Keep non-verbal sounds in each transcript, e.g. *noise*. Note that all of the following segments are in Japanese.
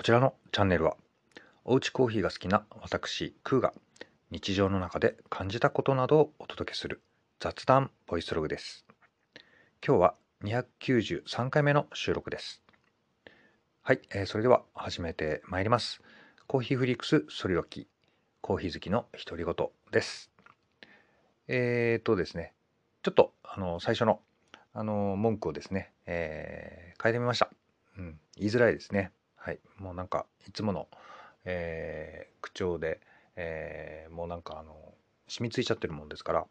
こちらのチャンネルはおうちコーヒーが好きな私クーが日常の中で感じたことなどをお届けする雑談ボイスログです。今日は293回目の収録です。はい、えーそれでは始めてまいります。コーヒーフリークスソリロキコーヒー好きの独り言です。えーとですねちょっとあの最初のあの文句をですね、えー変えてみました。うん、言いづらいですね。はい。もうなんか、いつもの、えー口調で、えーもうなんか、あの、染みついちゃってるもんですから、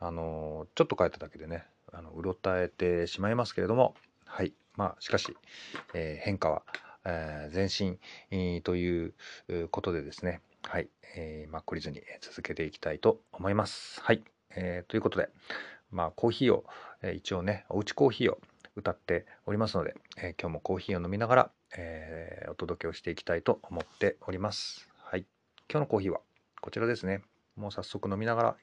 あの、ちょっと変えただけでね、あの、うろたえてしまいますけれども、はい。まあ、しかし、えー変化は、えー前進、ということでですね、はい。えーまあ、懲りずに続けていきたいと思います。はい。えーということで、まあ、コーヒーを、え一応ね、おうちコーヒーを歌っておりますので、え今日もコーヒーを飲みながら、えーお届けをしていきたいと思っております。はい。今日のコーヒーはこちらですね。もう早速飲みながら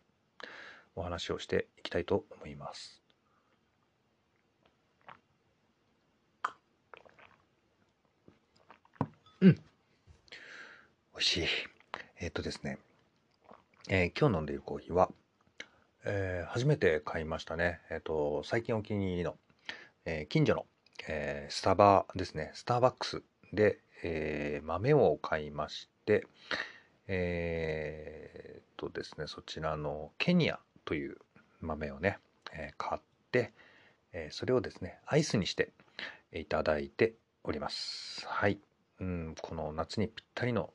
お話をしていきたいと思います。うん。美味しい。えーっとですね、えー今日飲んでいるコーヒーは、えー初めて買いましたね。えっと、最近お気に入りの、えー近所の、えースタバですね、スターバックスで、えー豆を買いまして、えーっとですね、そちらのケニアという豆をね、え買って、えそれをですね、アイスにしていただいております。はい。うん、この夏にぴったりの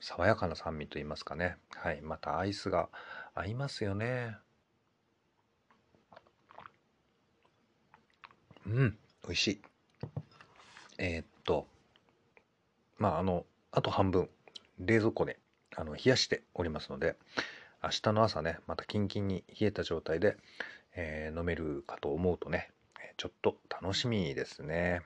爽やかな酸味といいますかね。はい。またアイスが合いますよね。うん、美味しい。えーっと、まあ、あの、あと半分、冷蔵庫で、あの、冷やしておりますので、明日の朝ね、またキンキンに冷えた状態で、えー飲めるかと思うとね、ちょっと楽しみですね。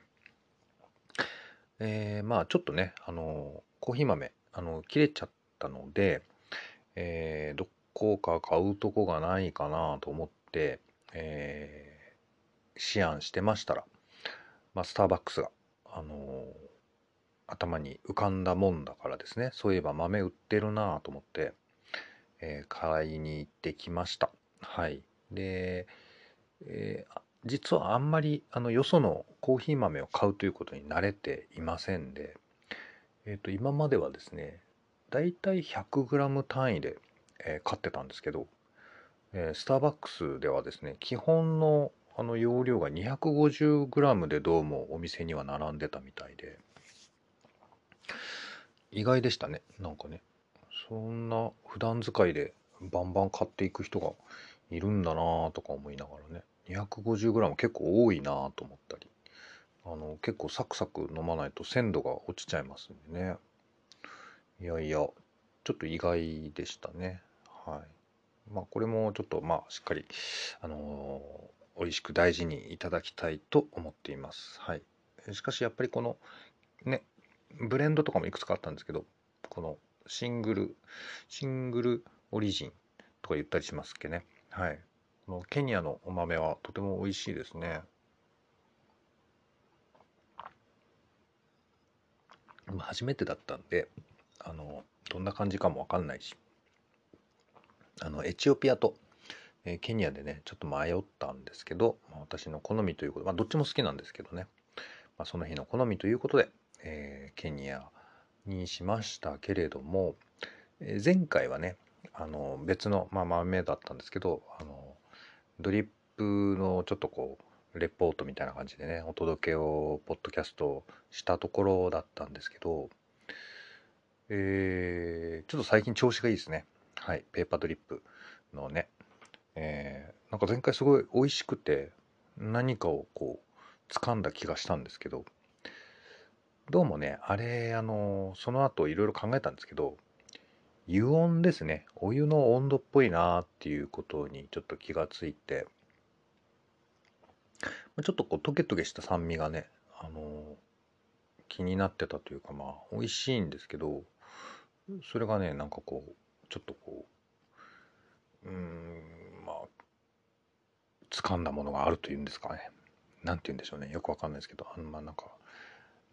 えーまあ、ちょっとね、あの、コーヒー豆、あの、切れちゃったので、えーどこか買うとこがないかなと思って、えー思案してましたら、まあ、スターバックスが、あのー頭に浮かんだもんだからですね。そういえば豆売ってるなと思って、えー買いに行ってきました。はい。で、えー実はあんまりあのよそのコーヒー豆を買うということに慣れていませんで、えー、と今まではですねだいたい 100g 単位で、え買ってたんですけど、えスターバックスではですね基本のあの容量が 250g でどうもお店には並んでたみたいで。意外でしたね。なんかね。そんな普段使いでバンバン買っていく人がいるんだなとか思いながらね。250g 結構多いなと思ったり。あの結構サクサク飲まないと鮮度が落ちちゃいますんでね。いやいやちょっと意外でしたね。はい。まあこれもちょっとまあしっかりあのー美味しく大事にいただきたいと思っています。はい。しかしやっぱりこのねブレンドとかもいくつかあったんですけどこのシングルシングルオリジンとか言ったりしますっけね。はい。このケニアのお豆はとても美味しいですね。初めてだったんであのどんな感じかもわかんないしあのエチオピアと、えーケニアでねちょっと迷ったんですけど、まあ、私の好みということまあどっちも好きなんですけどね、まあ、その日の好みということで、えーケニアにしましたけれども、えー前回はねあの別の、まあ、豆だったんですけどあのドリップのちょっとこうレポートみたいな感じでねお届けをポッドキャストしたところだったんですけどえーちょっと最近調子がいいですね。はいペーパードリップのねえーなんか前回すごい美味しくて何かをこう掴んだ気がしたんですけどどうもねあれあのその後いろいろ考えたんですけど油温ですね。お湯の温度っぽいなっていうことにちょっと気がついてちょっとこうトゲトゲした酸味がねあの気になってたというかまあ美味しいんですけどそれがねなんかこうちょっとこううん掴んだものがあるというんですかね。なんて言うんでしょうね。よくわかんないですけど。あのまあなんか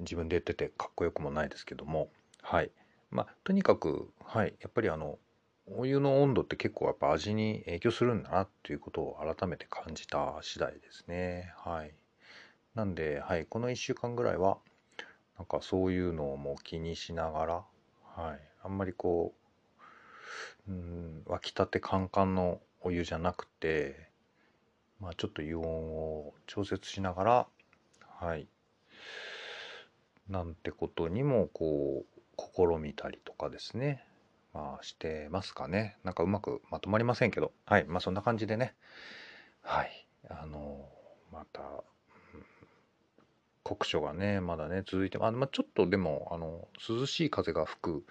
自分で言っててかっこよくもないですけども。はい。まあとにかくはい。やっぱりあのお湯の温度って結構やっぱ味に影響するんだなっていうことを改めて感じた次第ですね。はい。なんではい。この1週間ぐらいはなんかそういうのをもう気にしながらはい。あんまりこううん沸きたてカンカンのお湯じゃなくてまあちょっと油温を調節しながらはい。なんてことにもこう試みたりとかですね。まあしてますかね。なんかうまくまとまりませんけど。はい。まあそんな感じでね。はい。あのまた、酷暑がねまだね続いてあ、まあ、ちょっとでもあの涼しい風が吹く、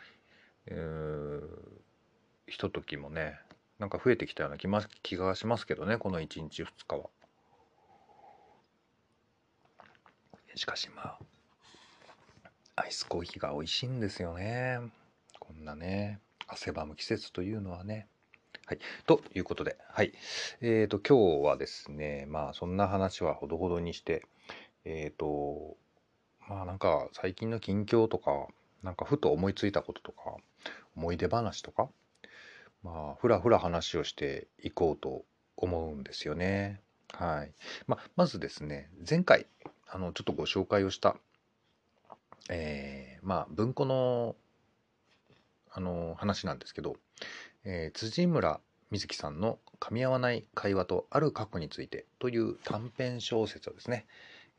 ひとときもねなんか増えてきたような気,、ま、気がしますけどねこの1日2日は。しかしまあアイスコーヒーが美味しいんですよね。こんなね汗ばむ季節というのはね。はい。ということではい。えーと今日はですねまあそんな話はほどほどにしてえーとまあなんか最近の近況とかなんかふと思いついたこととか思い出話とかまあふらふら話をしていこうと思うんですよね。はい。まあまずですね前回あのちょっとご紹介をした、えーまあ文庫のあの話なんですけど、えー辻村瑞希さんの「噛み合わない会話とある過去について」という短編小説をですね、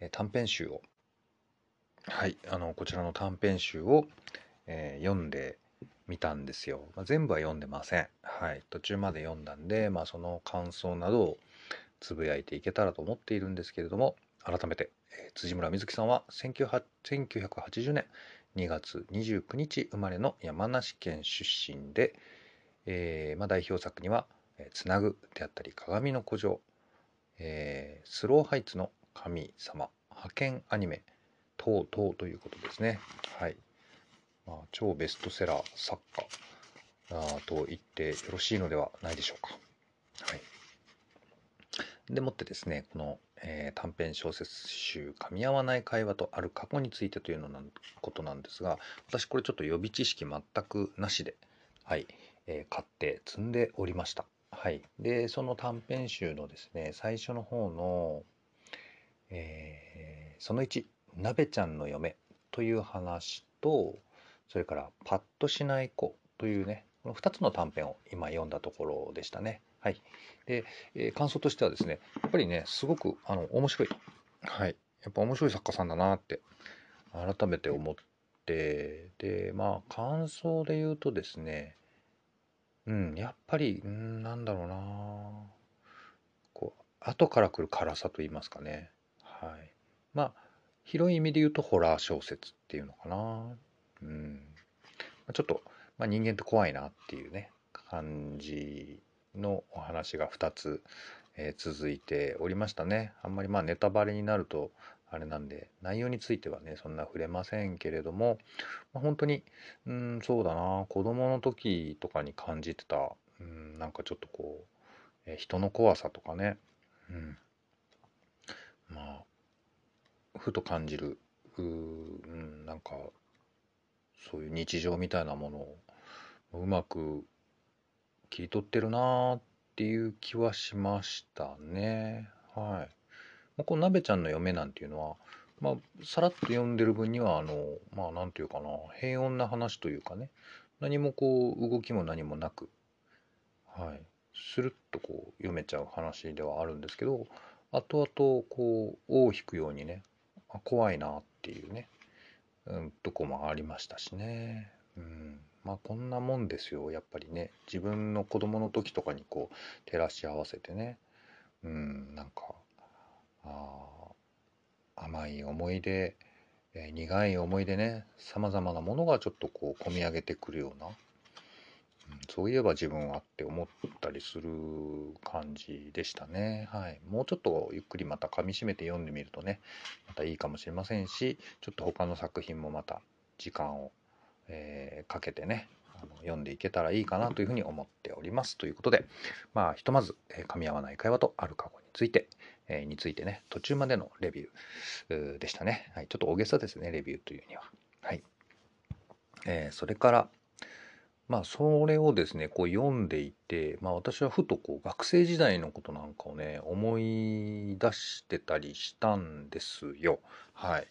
えー短編集をはいあのこちらの短編集を、えー読んでみたんですよ、まあ、全部は読んでません。はい。途中まで読んだんで、まあ、その感想などをつぶやいていけたらと思っているんですけれども改めて、えー辻村瑞希さんは1980年2月29日生まれの山梨県出身で、えーまあ、代表作には「つなぐ」であったり「鏡の古城」えースローハイツの神様」派遣アニメ等々ということですね。はい。まあ、超ベストセラー作家と言ってよろしいのではないでしょうか。はいでもってですねこの、えー短編小説集「噛み合わない会話とある過去について」というのなことなんですが私これちょっと予備知識全くなしで、はいえー買って積んでおりました。はい、でその短編集のですね最初の方の、えーその1「鍋ちゃんの嫁」という話とそれから「パッとしない子」というねこの2つの短編を今読んだところでしたね。はい、で、えー感想としてはですねやっぱりねすごくあの面白い、はい、やっぱ面白い作家さんだなって改めて思ってでまあ感想で言うとですねうんやっぱりうんなんだろうな。こう後から来る辛さと言いますかね。はい。まあ広い意味で言うとホラー小説っていうのかなうん。ちょっと、まあ、人間って怖いなっていうね感じのお話が2つ、えー続いておりましたね。あんまりまあネタバレになるとあれなんで内容についてはねそんな触れませんけれども、まあ、本当にうんそうだな子供の時とかに感じてたうんなんかちょっとこう、えー人の怖さとかね、うん、まあふと感じるうーうんなんかそういう日常みたいなものをうまく切り取ってるなーっていう気はしましたね。はい。まあこの鍋ちゃんの嫁なんていうのは、まあ、さらっと読んでる分には、あの、まあ、なんていうかな、平穏な話というかね、何もこう、動きも何もなく、はい、スルッとこう、読めちゃう話ではあるんですけど、後々、こう、尾を引くようにね、あ怖いなっていうね、うん、とこもありましたしね。うん、まあこんなもんですよやっぱりね。自分の子供の時とかにこう照らし合わせてね。うんなんかあ甘い思い出、えー苦い思い出ね。さまざまなものがちょっとこう込み上げてくるような、そういえば自分はって思ったりする感じでしたね。はい。もうちょっとゆっくりまた噛みしめて読んでみるとねまたいいかもしれませんしちょっと他の作品もまた時間をえーかけてねあの読んでいけたらいいかなというふうに思っております。ということでまあひとまず、えー、噛み合わない会話とある過去について、えー、についてね途中までのレビューでしたね、はい、ちょっと大げさですねレビューというには。はい、えー、それからまあそれをですねこう読んでいて、まあ、私はふとこう学生時代のことなんかをね思い出してたりしたんですよ。はい、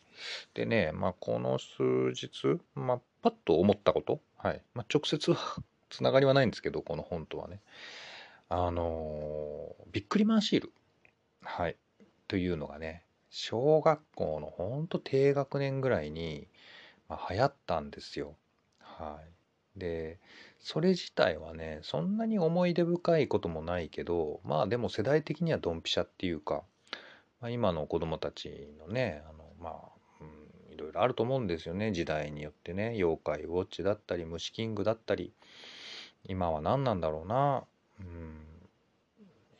でね、まあ、この数日、まあ、パッと思ったこと、はい。まあ、直接は *laughs* つながりはないんですけどこの本とはね。あのー、ビックリマンシール、はい、というのがね小学校のほんと低学年ぐらいに、まあ、流行ったんですよ。はい。でそれ自体はねそんなに思い出深いこともないけどまあでも世代的にはドンピシャっていうか、まあ、今の子供たちのねあのまあ、いろいろあると思うんですよね。時代によってね妖怪ウォッチだったり虫キングだったり。今は何なんだろうな、うん、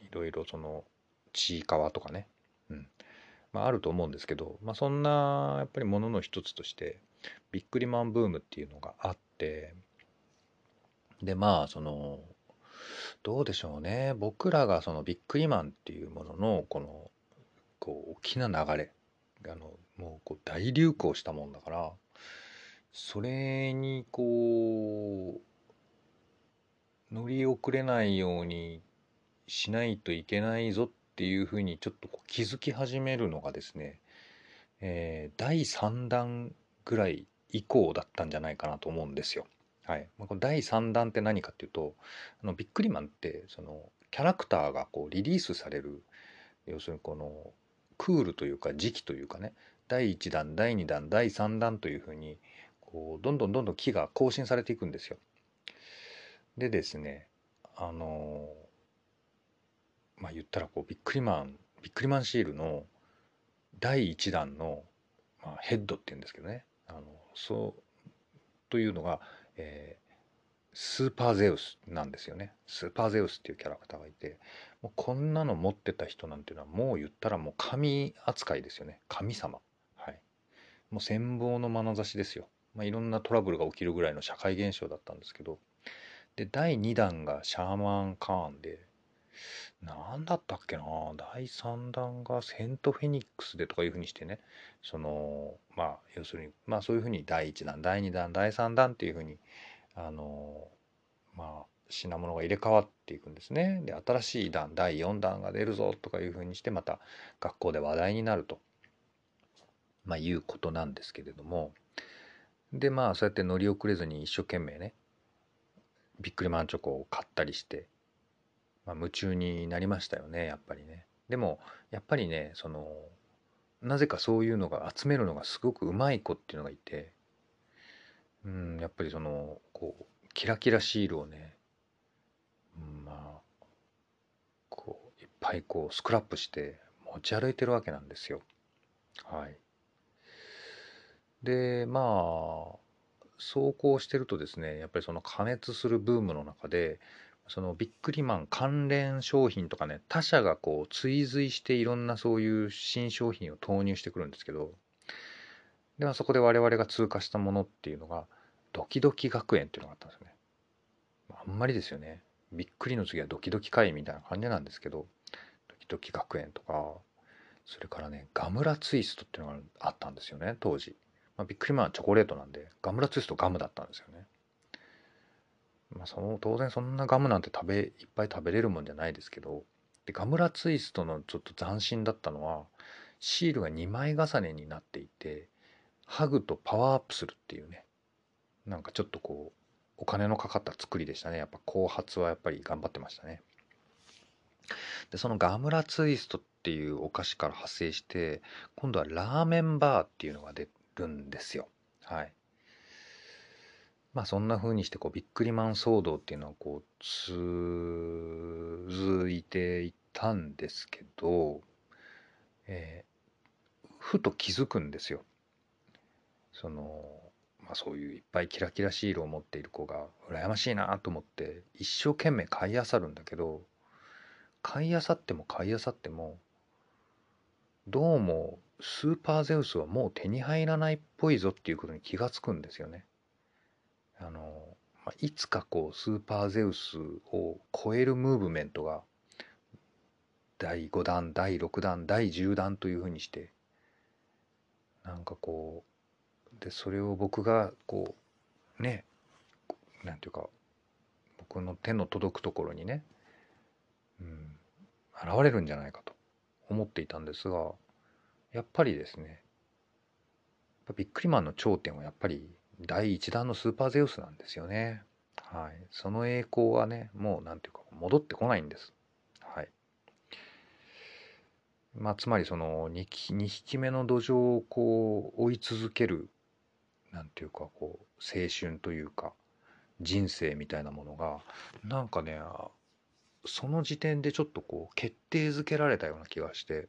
いろいろそのちいかわとかね、うん。まあ、あると思うんですけど、まあ、そんなやっぱりものの一つとしてビックリマンブームっていうのがあってでまあそのどうでしょうね僕らがそのビックリマンっていうもののこのこう大きな流れあのもうこう大流行したもんだからそれにこう乗り遅れないようにしないといけないぞっていうふうにちょっと気づき始めるのがですね、えー、第3弾ぐらい以降だったんじゃないかなと思うんですよ。はい、この第3弾って何かっていうとあのビックリマンってそのキャラクターがこうリリースされる要するにこのクールというか時期というかね第1弾第2弾第3弾というふうにこうどんどんどんどん木が更新されていくんですよ。でですねあのまあ言ったらこうビックリマンビックリマンシールの第1弾の、まあ、ヘッドっていうんですけどねあのそうというのがえー、スーパーゼウスなんですよね。スーパーゼウスっていうキャラクターがいてもうこんなの持ってた人なんていうのはもう言ったらもう神扱いですよね。神様。はい。もう羨望の眼差しですよ、まあ、いろんなトラブルが起きるぐらいの社会現象だったんですけど。で第2弾がシャーマン・カーンで何だったっけな？第3弾がセント・フェニックスでとかいうふうにしてね。そのまあ要するにまあそういうふうに第1弾第2弾第3弾っていうふうにあのまあ品物が入れ替わっていくんですね。で新しい弾第4弾が出るぞとかいうふうにしてまた学校で話題になると、まあ、いうことなんですけれども。でまあそうやって乗り遅れずに一生懸命ねビックリマンチョコを買ったりしてまあ、夢中になりましたよねやっぱりね。でもやっぱりねそのなぜかそういうのが集めるのがすごくうまい子っていうのがいてうんやっぱりそのこうキラキラシールをね、まあこういっぱいこうスクラップして持ち歩いてるわけなんですよ。はい。でまあそうこうしてるとですねやっぱりその加熱するブームの中でそのビックリマン関連商品とかね他社がこう追随していろんなそういう新商品を投入してくるんですけどではそこで我々が通過したものっていうのがドキドキ学園っていうのがあったんですよね。あんまりですよね。びっくりの次はドキドキ会みたいな感じなんですけどドキドキ学園とかそれからねガムラツイストっていうのがあったんですよね当時、まあ、ビックリマンはチョコレートなんでガムラツイストガムだったんですよね。まあ、その当然そんなガムなんて食べいっぱい食べれるもんじゃないですけどでガムラツイストのちょっと斬新だったのはシールが2枚重ねになっていてハグとパワーアップするっていうねなんかちょっとこうお金のかかった作りでしたね。やっぱ後発はやっぱり頑張ってましたね。でそのガムラツイストっていうお菓子から派生して今度はラーメンバーっていうのが出るんですよ。はい。まあそんな風にしてこうビックリマン騒動っていうのはこう続いていたんですけど、えー、ふと気づくんですよ。そのまあそういういっぱいキラキラシールを持っている子が羨ましいなと思って一生懸命買い漁るんだけど買い漁っても買い漁ってもどうもスーパーゼウスはもう手に入らないっぽいぞっていうことに気がつくんですよね。あの、いつかこうスーパーゼウスを超えるムーブメントが第5弾第6弾第10弾というふうにしてなんかこうでそれを僕がこうねなんていうか僕の手の届くところにね、うん、現れるんじゃないかと思っていたんですがやっぱりですねビックリマンの頂点はやっぱり第1弾のスーパーゼウスなんですよね。はい。その栄光はね、もうなんていうか戻ってこないんです。はい。まあ、つまりその 2, 2匹目の土壌をこう追い続ける、なんていうかこう、青春というか、人生みたいなものが、なんかね、その時点でちょっとこう決定づけられたような気がして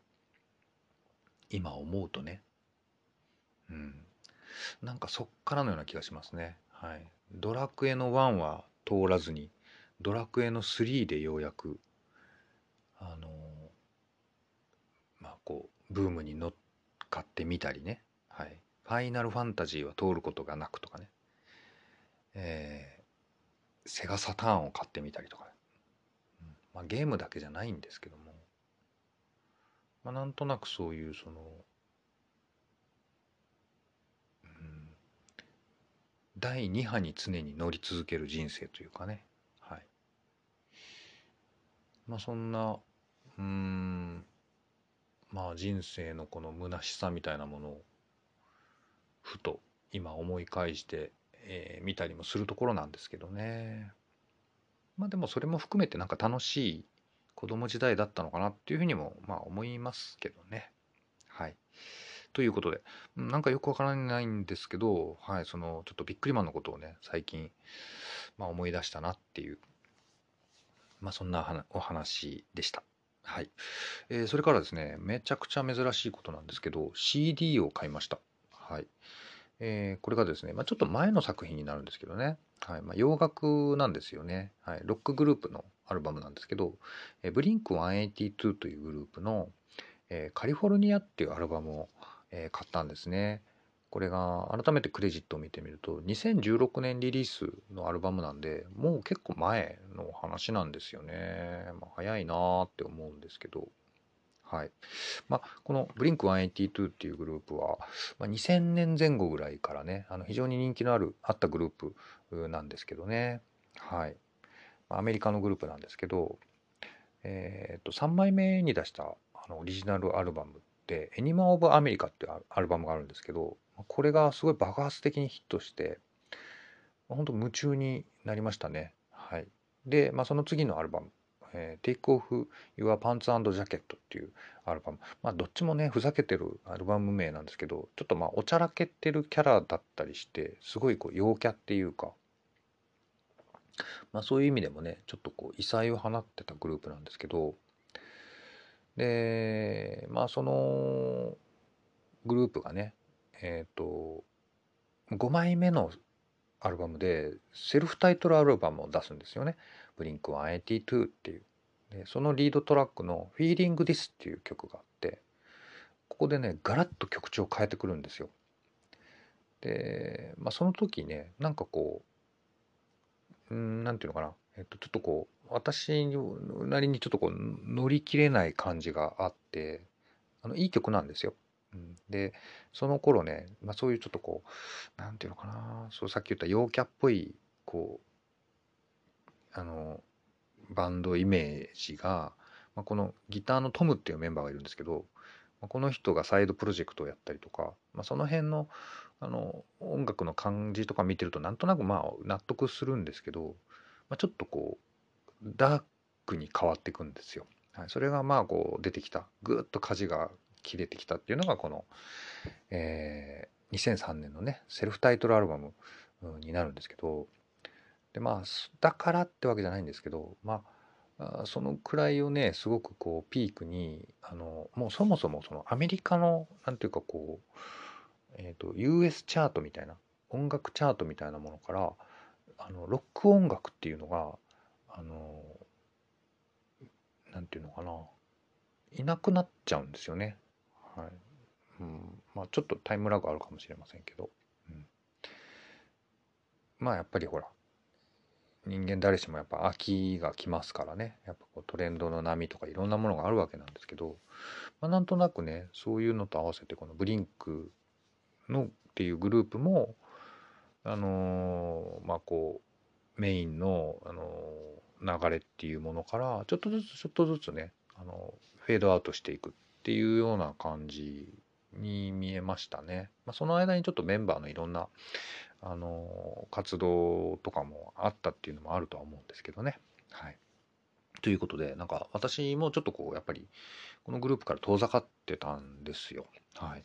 今思うとねうんなんかそっからのような気がしますね。はい。ドラクエの1は通らずにドラクエの3でようやくあのまあこうブームに乗っかってみたりね。はい。ファイナルファンタジーは通ることがなくとかね。えー、セガサターンを買ってみたりとかね、うん。まあ、ゲームだけじゃないんですけども、まあ、なんとなくそういうその、うん、第2波に常に乗り続ける人生というかねはいまあそんなうんまあ人生のこの虚しさみたいなものをふと今思い返してみ、えー、たりもするところなんですけどね。まあでもそれも含めてなんか楽しい子供時代だったのかなっていうふうにもまあ思いますけどね。はい。ということで、なんかよくわからないんですけど、はい、そのちょっとビックリマンのことをね、最近、まあ、思い出したなっていう、まあそんなお話でした。はい。えー、それからですね、めちゃくちゃ珍しいことなんですけど、CD を買いました。はい。えー、これがですね、まあ、ちょっと前の作品になるんですけどね、はいまあ、洋楽なんですよね、はい、ロックグループのアルバムなんですけど、えー、ブリンク182というグループの、えー、カリフォルニアっていうアルバムを、えー、買ったんですね。これが改めてクレジットを見てみると2016年リリースのアルバムなんでもう結構前の話なんですよね。まあ、早いなーって思うんですけどはい。まあ、この Blink182 っていうグループは、まあ、2000年前後ぐらいからね、あの非常に人気のある、あったグループなんですけどね。はい。アメリカのグループなんですけど、えっ、と、3枚目に出したあのオリジナルアルバムで、エニマ・オブ・アメリカっていうアルバムがあるんですけど、これがすごい爆発的にヒットして、本当夢中になりましたね。はい。で、まあ、その次のアルバム、えー、Take Off Your Pants and Jacket っていうアルバム。まあどっちもね、ふざけてるアルバム名なんですけど、ちょっとまあおちゃらけてるキャラだったりして、すごいこう陽キャっていうか、まあそういう意味でもね、ちょっとこう異彩を放ってたグループなんですけど、で、まあそのグループがね、えっ、ー、と、5枚目のアルバムでセルフタイトルアルバムを出すんですよね。ブリンク182っていう。でそのリードトラックの Feeling This っていう曲があって、ここでね、ガラッと曲調を変えてくるんですよ。で、まあその時ね、なんかこう、うんなんていうのかな、えっと、ちょっとこう、私なりにちょっとこう、乗り切れない感じがあって、あの、いい曲なんですよ。でその頃ね、まあ、そういうちょっとこうなんていうのかなそうさっき言った陽キャっぽいこうあのバンドイメージが、まあ、このギターのトムっていうメンバーがいるんですけど、まあ、この人がサイドプロジェクトをやったりとか、まあ、その辺のあの音楽の感じとか見てるとなんとなくまあ納得するんですけど、まあ、ちょっとこうダークに変わっていくんですよ。はい、それがまあこう出てきたぐっと舵が切れてきたっていうのがこの、えー、2003年のねセルフタイトルアルバムになるんですけどでまあだからってわけじゃないんですけどまあそのくらいをねすごくこうピークにあのもうそもそもそのアメリカのなんていうかこう、えーと、US チャートみたいな音楽チャートみたいなものからあのロック音楽っていうのがあのなんていうのかな。いなくなっちゃうんですよね。はい。うん、まあちょっとタイムラグあるかもしれませんけど、うん、まあやっぱりほら人間誰しもやっぱ秋が来ますからね。やっぱこうトレンドの波とかいろんなものがあるわけなんですけど、まあ、なんとなくねそういうのと合わせてこのブリンクのっていうグループもあのー、まあこうメインの、あのー、流れっていうものからちょっとずつちょっとずつね、あのフェードアウトしていくっていうような感じに見えましたね。まあ、その間にちょっとメンバーのいろんなあの活動とかもあったっていうのもあるとは思うんですけどね。はい、ということでなんか私もちょっとこうやっぱりこのグループから遠ざかってたんですよ。はい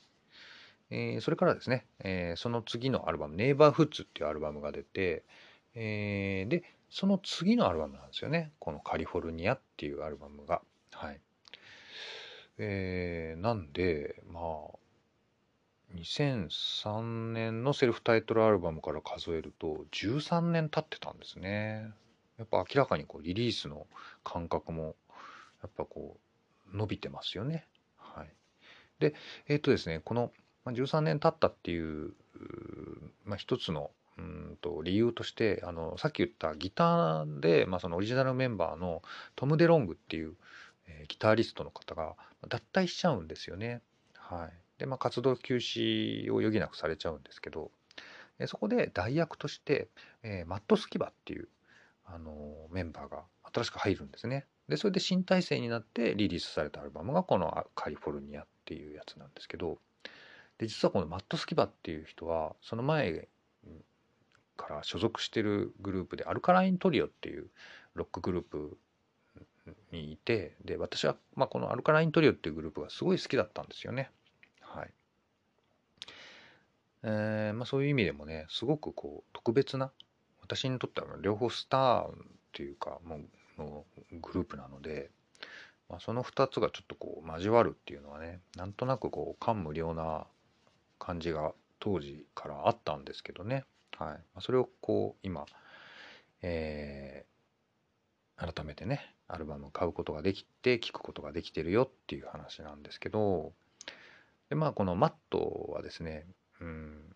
えー、それからですね、えー、その次のアルバム「ネイバーフッツ」っていうアルバムが出て、えー、でその次のアルバムなんですよねこの「カリフォルニア」っていうアルバムが。はいえー、なんでまあ2003年のセルフタイトルアルバムから数えると13年経ってたんですね。やっぱ明らかにこうリリースの感覚もやっぱこう伸びてますよね。はい。で、えっ、ー、とですね、この13年経ったっていう、まあ、一つのうんと理由としてあのさっき言ったギターで、まあ、そのオリジナルメンバーのトム・デロングっていう、えー、ギタリストの方が脱退しちゃうんですよね。はい、で、まあ、活動休止を余儀なくされちゃうんですけど、えそこで代役として、えー、マット・スキバっていう、あのー、メンバーが新しく入るんですね。でそれで新体制になってリリースされたアルバムがこの「カリフォルニア」っていうやつなんですけどで実はこのマット・スキバっていう人はその前から所属してるグループでアルカライン・トリオっていうロックグループにいてで私は、まあ、このアルカライン・トリオっていうグループがすごい好きだったんですよね。はいえーまあ、そういう意味でもねすごくこう特別な私にとっては両方スターっていうかもうのグループなので、まあ、その2つがちょっとこう交わるっていうのはねなんとなくこう感無量な感じが当時からあったんですけどね、はい、それをこう今、えー、改めてねアルバム買うことができて聴くことができてるよっていう話なんですけどでまあこのマットはですねうん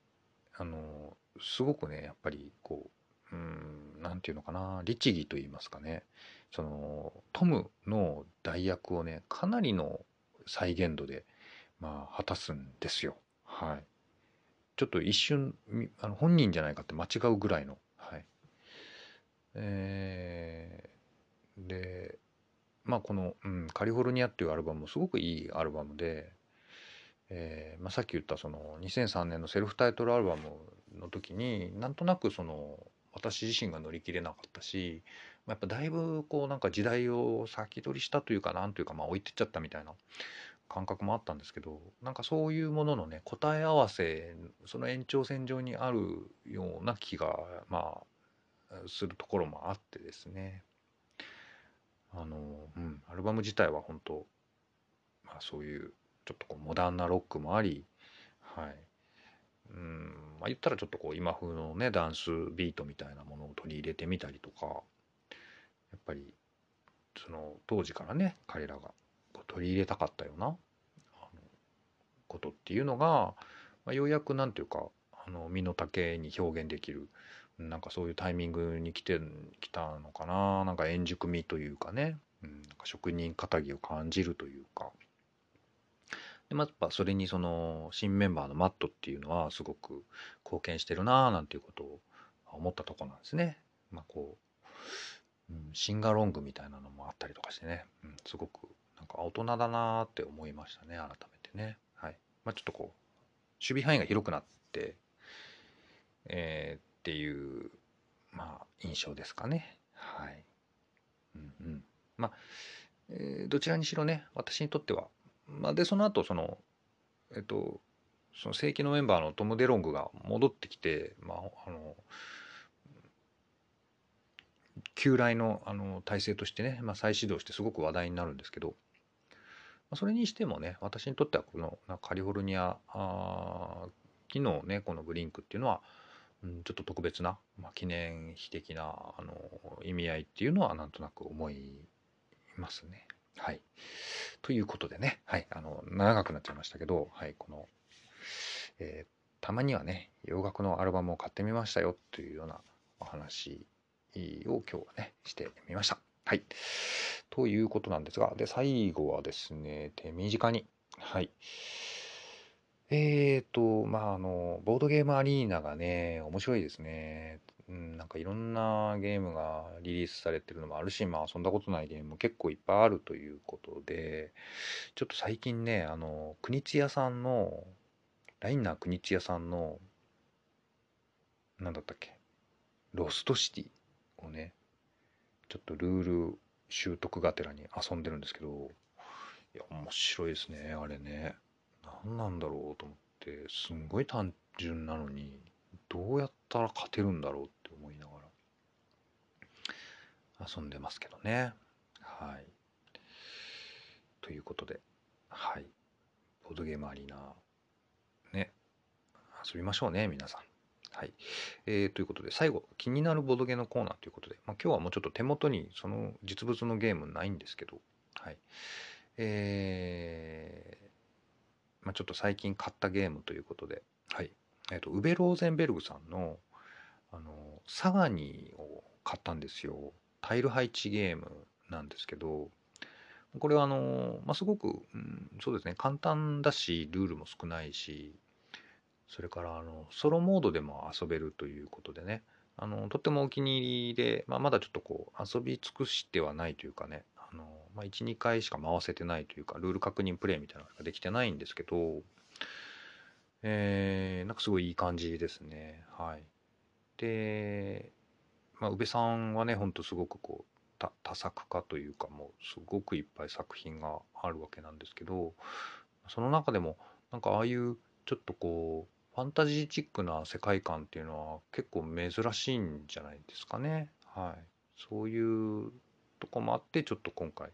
あのすごくねやっぱりこううんていうのかな律儀と言いますかねそのトムの代役をねかなりの再現度で、まあ、果たすんですよ。はい、ちょっと一瞬あの本人じゃないかって間違うぐらいの。はいえー、でまあこの、うん「カリフォルニア」っていうアルバムもすごくいいアルバムでえーまあ、さっき言ったその2003年のセルフタイトルアルバムの時になんとなくその私自身が乗り切れなかったしやっぱだいぶこうなんか時代を先取りしたというかなんというかまあ置いてっちゃったみたいな感覚もあったんですけどなんかそういうもののね答え合わせその延長線上にあるような気がまあするところもあってですねあのうんアルバム自体は本当まあそういうちょっとこうモダンなロックもあり、はい。うん、まあ言ったらちょっとこう今風のね、ダンスビートみたいなものを取り入れてみたりとか、やっぱりその当時からね、彼らが取り入れたかったような。あのことっていうのが、まあ、ようやくなんていうか、あの身の丈に表現できる、なんかそういうタイミングに来てきたのかな、なんか円熟味というかね、うん、なんか職人気を感じるというか、でまあ、やっぱそれにその新メンバーのマットっていうのはすごく貢献してるなあなんていうことを思ったとこなんですね。まあこう、うん、シンガロングみたいなのもあったりとかしてね、うん、すごくか大人だなって思いましたね改めてね。はいまあ、ちょっとこう守備範囲が広くなって、えー、っていうまあ印象ですかね。はい。うんうん。まあ、えー、どちらにしろね私にとってはまあ、でその後そのえっとその正規のメンバーのトム・デロングが戻ってきて、まあ、あの旧来のあの体制としてね、まあ、再始動してすごく話題になるんですけど、それにしてもね私にとってはこのカリフォルニア機能ねこのブリンクっていうのは、うん、ちょっと特別な、まあ、記念碑的なあの意味合いっていうのはなんとなく思いますね。はい。ということでね、はい、あの、長くなっちゃいましたけど、はい、この、えー、たまにはね、洋楽のアルバムを買ってみましたよというようなお話を今日はね、してみました。はい。ということなんですが、で、最後はですね、手短に、はい。えーと、まあ、あの、ボードゲームアリーナがね、面白いですね。うん、なんかいろんなゲームがリリースされてるのもあるし、まあ遊んだことないゲームも結構いっぱいあるということで、ちょっと最近ね、あの、国津屋さんの、ライナー国津屋さんの、なんだったっけ、ロストシティをね、ちょっとルール習得がてらに遊んでるんですけど、いや、面白いですね、あれね。何なんだろうと思って、すんごい単純なのに、どうやったら勝てるんだろうって思いながら遊んでますけどね。はい。ということで、はい。ボードゲームアリーナ、ね、遊びましょうね、皆さん。はい。えー、ということで、最後、気になるボドゲのコーナーということで、まあ、今日はもうちょっと手元にその実物のゲームないんですけど、はい。えー、まあ、ちょっと最近買ったゲームということで、はい。えっ、ー、と、ウベ・ローゼンベルグさんの、あの、サガニを買ったんですよ。タイル配置ゲームなんですけど、これはあの、まあ、すごく、うん、そうですね、簡単だし、ルールも少ないし、それからあのソロモードでも遊べるということでね、あのとってもお気に入りで、まあ、まだちょっとこう遊び尽くしてはないというかね、あのまあ、1、2回しか回せてないというか、ルール確認プレイみたいなのができてないんですけど、えー、なんかすごいいい感じですね。はい。で、まあ、宇部さんはね、ほんとすごくこう、多多作家というか、もうすごくいっぱい作品があるわけなんですけど、その中でも、なんかああいうちょっとこう、ファンタジーチックな世界観っていうのは結構珍しいんじゃないですかね。はい。そういうとこもあって、ちょっと今回、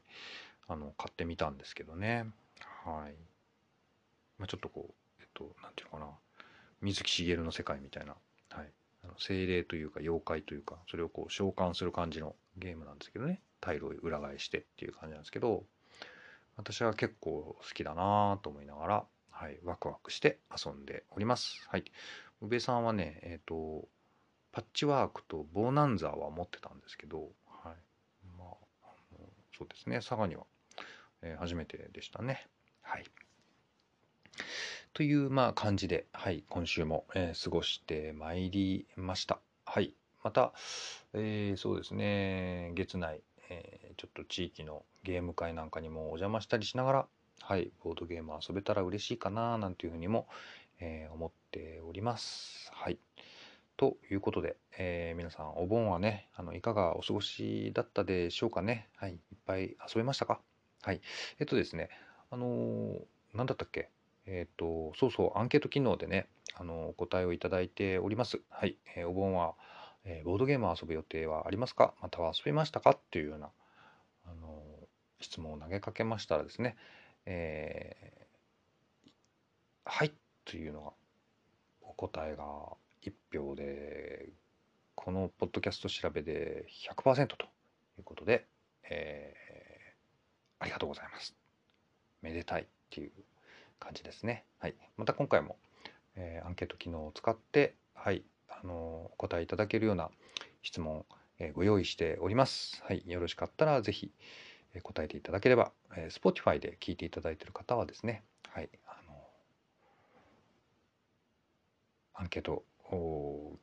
あの、買ってみたんですけどね。はい。まあ、ちょっとこうえっ、と、なんていうのかな、水木しげるの世界みたいな、はい、あの精霊というか妖怪というか、それをこう召喚する感じのゲームなんですけどね、タイルを裏返してっていう感じなんですけど、私は結構好きだなと思いながら、はい、ワクワクして遊んでおります。はい。宇部さんはね、えっ、ー、と、パッチワークとボーナンザーは持ってたんですけど、はい。まあ、あのそうですね、佐賀には、えー、初めてでしたね。はい。というまあ感じで、はい、今週も、えー、過ごしてまいりました。はい。また、えー、そうですね、月内、えー、ちょっと地域のゲーム会なんかにもお邪魔したりしながら、はい、ボードゲーム遊べたら嬉しいかな、なんていうふうにも、えー、思っております。はい。ということで、えー、皆さんお盆はね、あのいかがお過ごしだったでしょうかね。はい。いっぱい遊べましたか？はい。えっとですね、あのー、なんだったっけ？えっ、と、そうそう、アンケート機能でね、あの、お答えをいただいております。はい。えー、お盆は、えー、ボードゲーム遊ぶ予定はありますか？または遊びましたか？っていうような、あの、質問を投げかけましたらですね、えー、はいというのが、お答えが1票で、このポッドキャスト調べで100%ということで、えー、ありがとうございます。めでたいっていう感じですね。はい、また今回も、えー、アンケート機能を使って、はい、あのお答えいただけるような質問、えー、ご用意しております。はい、よろしかったらぜひ、え、答えていただければ、えー、Spotify で聞いていただいている方はですね、はい、あのアンケート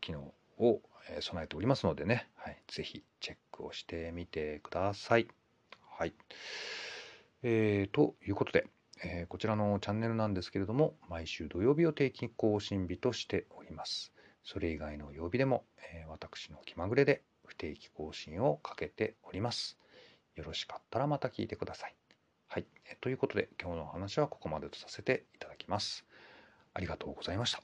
機能を備えておりますのでね、はい、ぜひチェックをしてみてください。はい。えー、ということで、えー、こちらのチャンネルなんですけれども、毎週土曜日を定期更新日としております。それ以外の曜日でも、えー、私の気まぐれで不定期更新をかけております。よろしかったらまた聞いてください。はい。ということで、今日のお話はここまでとさせていただきます。ありがとうございました。